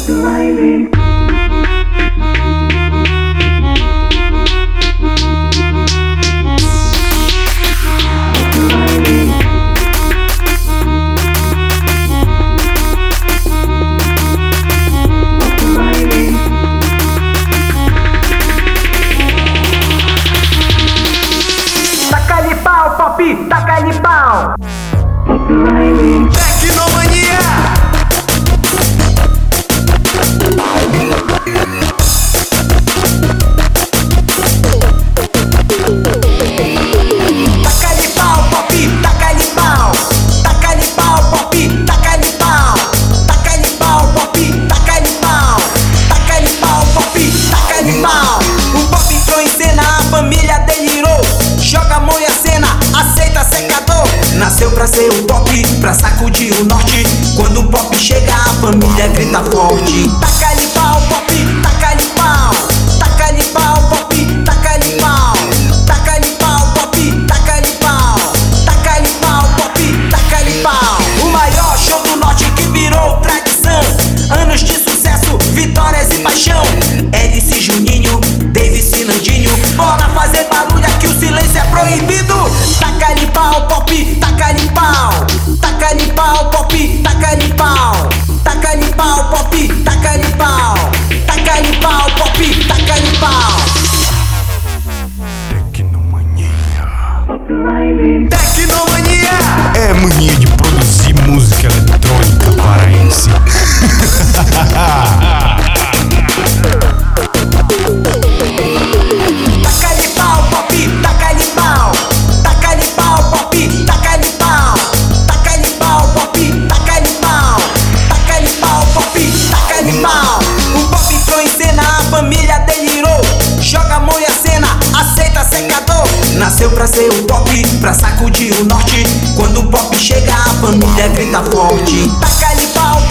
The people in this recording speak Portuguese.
smiling. família grita forte. Taca ali pra pra ser o top, pra sacudir o norte. Quando o pop chega, a família grita forte. Taca-lhe pau,